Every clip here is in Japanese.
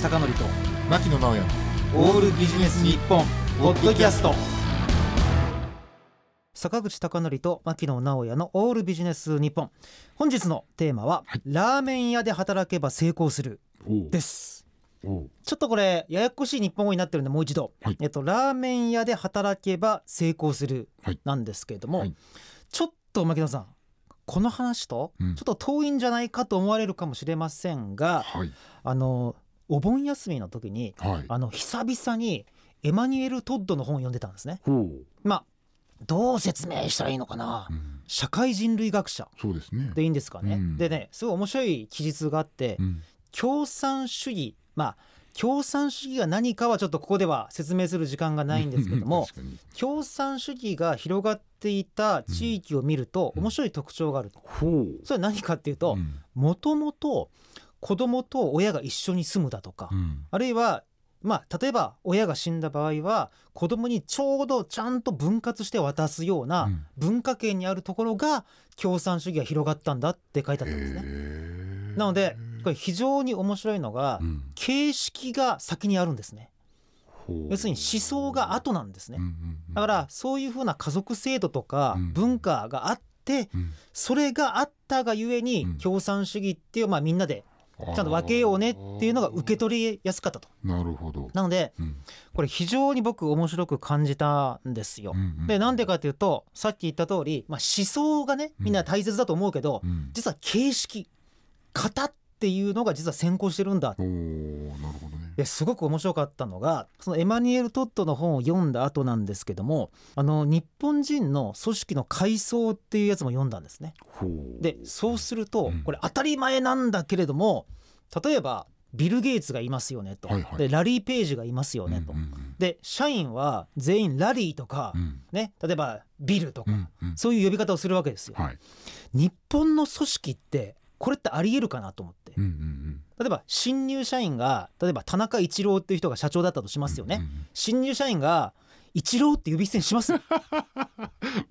口貴則と牧野直哉オールビジネス日本ポッドキャスト。坂口貴則と牧野直哉のオールビジネス日本。本日のテーマは、はい。ラーメン屋で働けば成功するです。ちょっとこれややこしい日本語になってるんでもう一度、はい。えっとラーメン屋で働けば成功するはい。なんですけれども、はい。ちょっと牧野さんこの話とうん。ちょっと遠いんじゃないかと思われるかもしれませんが、はい。あのお盆休みの時にはい。あの久々にエマニュエル・トッドの本を読んでたんですね。まあどう説明したらいいのかな、うん、社会人類学者。でいいんですかね。うん。でねすごい面白い記述があって、うん。共産主義。まあ共産主義が何かはちょっとここでは説明する時間がないんですけども共産主義が広がっていた地域を見るとうん。面白い特徴があるそれは何かっていうとうん。もともと子供と親が一緒に住むだとか、うん。あるいはまあ例えば親が死んだ場合は子供にちょうどちゃんと分割して渡すよううなん。文化圏にあるところが共産主義が広がったんだって書いてあったんですね。なのでこれ非常に面白いのがうん。形式が先にあるんですね。要するに思想が後なんですね。だからそういうふうな家族制度とかうん。文化があってうん。それがあったがゆえにうん。共産主義っていうまあみんなでちゃんと分けようねっていうのが受け取りやすかったと。なるほど。なのでうん。これ非常に僕面白く感じたんですよ。う。んうんでなんでかというとさっき言った通り、まあ、思想がねみんな大切だと思うけどうん。実は形式型っていうのが実は先行してるんだ。おーなるほどねですごく面白かったのがそのエマニュエル・トッドの本を読んだ後なんですけどもあの日本人の組織の階層っていうやつも読んだんですね。でそうするとうん。これ当たり前なんだけれども例えばビル・ゲイツがいますよねと、はいはい。でラリー・ページがいますよねと、うんうんで社員は全員ラリーとか、うん。ね、例えばビルとか、うんうん。そういう呼び方をするわけですよ。はい。日本の組織ってこれってありえるかなと思って。うんうん例えば新入社員が例えば田中一郎っていう人が社長だったとしますよね、うんうん新入社員が一郎って呼び捨てにしますうん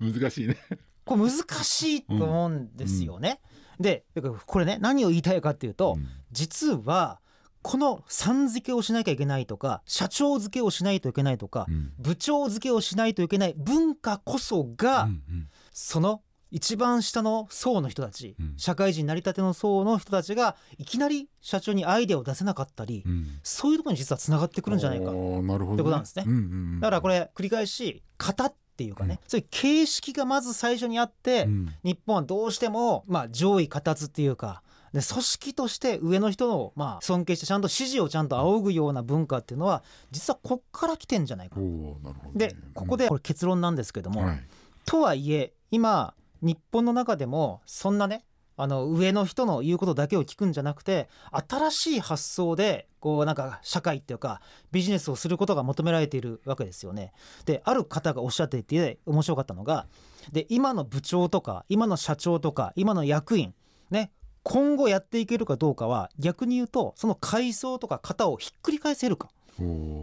難しいね。これ難しいと思うんですよね、でだからこれね何を言いたいかっていうと、うん。実はこのさん付けをしなきゃいけないとか社長付けをしないといけないとか、うん。部長付けをしないといけない文化こそが、うんうん。その一番下の層の人たち、うん。社会人成り立ての層の人たちがいきなり社長にアイデアを出せなかったり、うん。そういうところに実はつながってくるんじゃないか。あーなるほどってことなんですね。うんうんうん。だからこれ繰り返し型っていうかね、そういう形式がまず最初にあって、うん。日本はどうしてもまあ上位形っていうかで組織として上の人をまあ尊敬してちゃんと指示をちゃんと仰ぐような文化っていうのは実はこっから来てんじゃないか。なるほどね。でここでこれ結論なんですけども、はい。とはいえ今日本の中でもそんなねあの上の人の言うことだけを聞くんじゃなくて新しい発想でこうなんか社会っていうかビジネスをすることが求められているわけですよね。である方がおっしゃっていて面白かったのがで今の部長とか今の社長とか今の役員ね今後やっていけるかどうかは逆に言うとその階層とか型をひっくり返せるか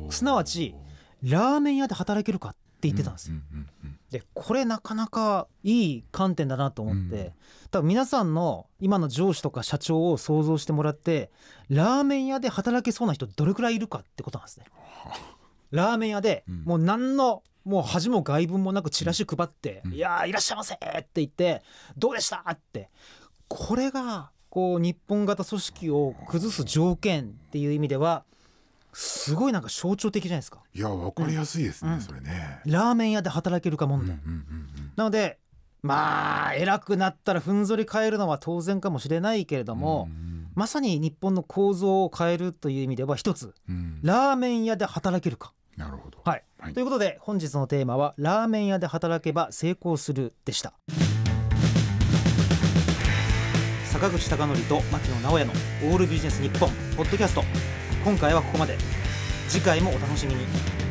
すなわちラーメン屋で働けるかって言ってたんですよ。うんうんうんでこれなかなかいい観点だなと思って、うん多分皆さんの今の上司とか社長を想像してもらってラーメン屋で働けそうな人どれくらいいるかってことなんですね。ラーメン屋でうんもう何のもう恥も外聞もなくチラシ配って「うんいやーいらっしゃいませ!」って言って「どうでした?」ってこれがこう日本型組織を崩す条件っていう意味ではすごいなんか象徴的じゃないですか。いやわかりやすいですね、うんそれね。ラーメン屋で働けるか問題。うんうんうんなのでまあ偉くなったらふんぞり返るのは当然かもしれないけれどうんも、うんまさに日本の構造を変えるという意味では一つうんラーメン屋で働けるか。なるほど。はい、はいということで本日のテーマは「ラーメン屋で働けば成功する」でした。坂口孝則と牧野直哉の「オールビジネス日本ポッドキャスト今回はここまで次回もお楽しみに。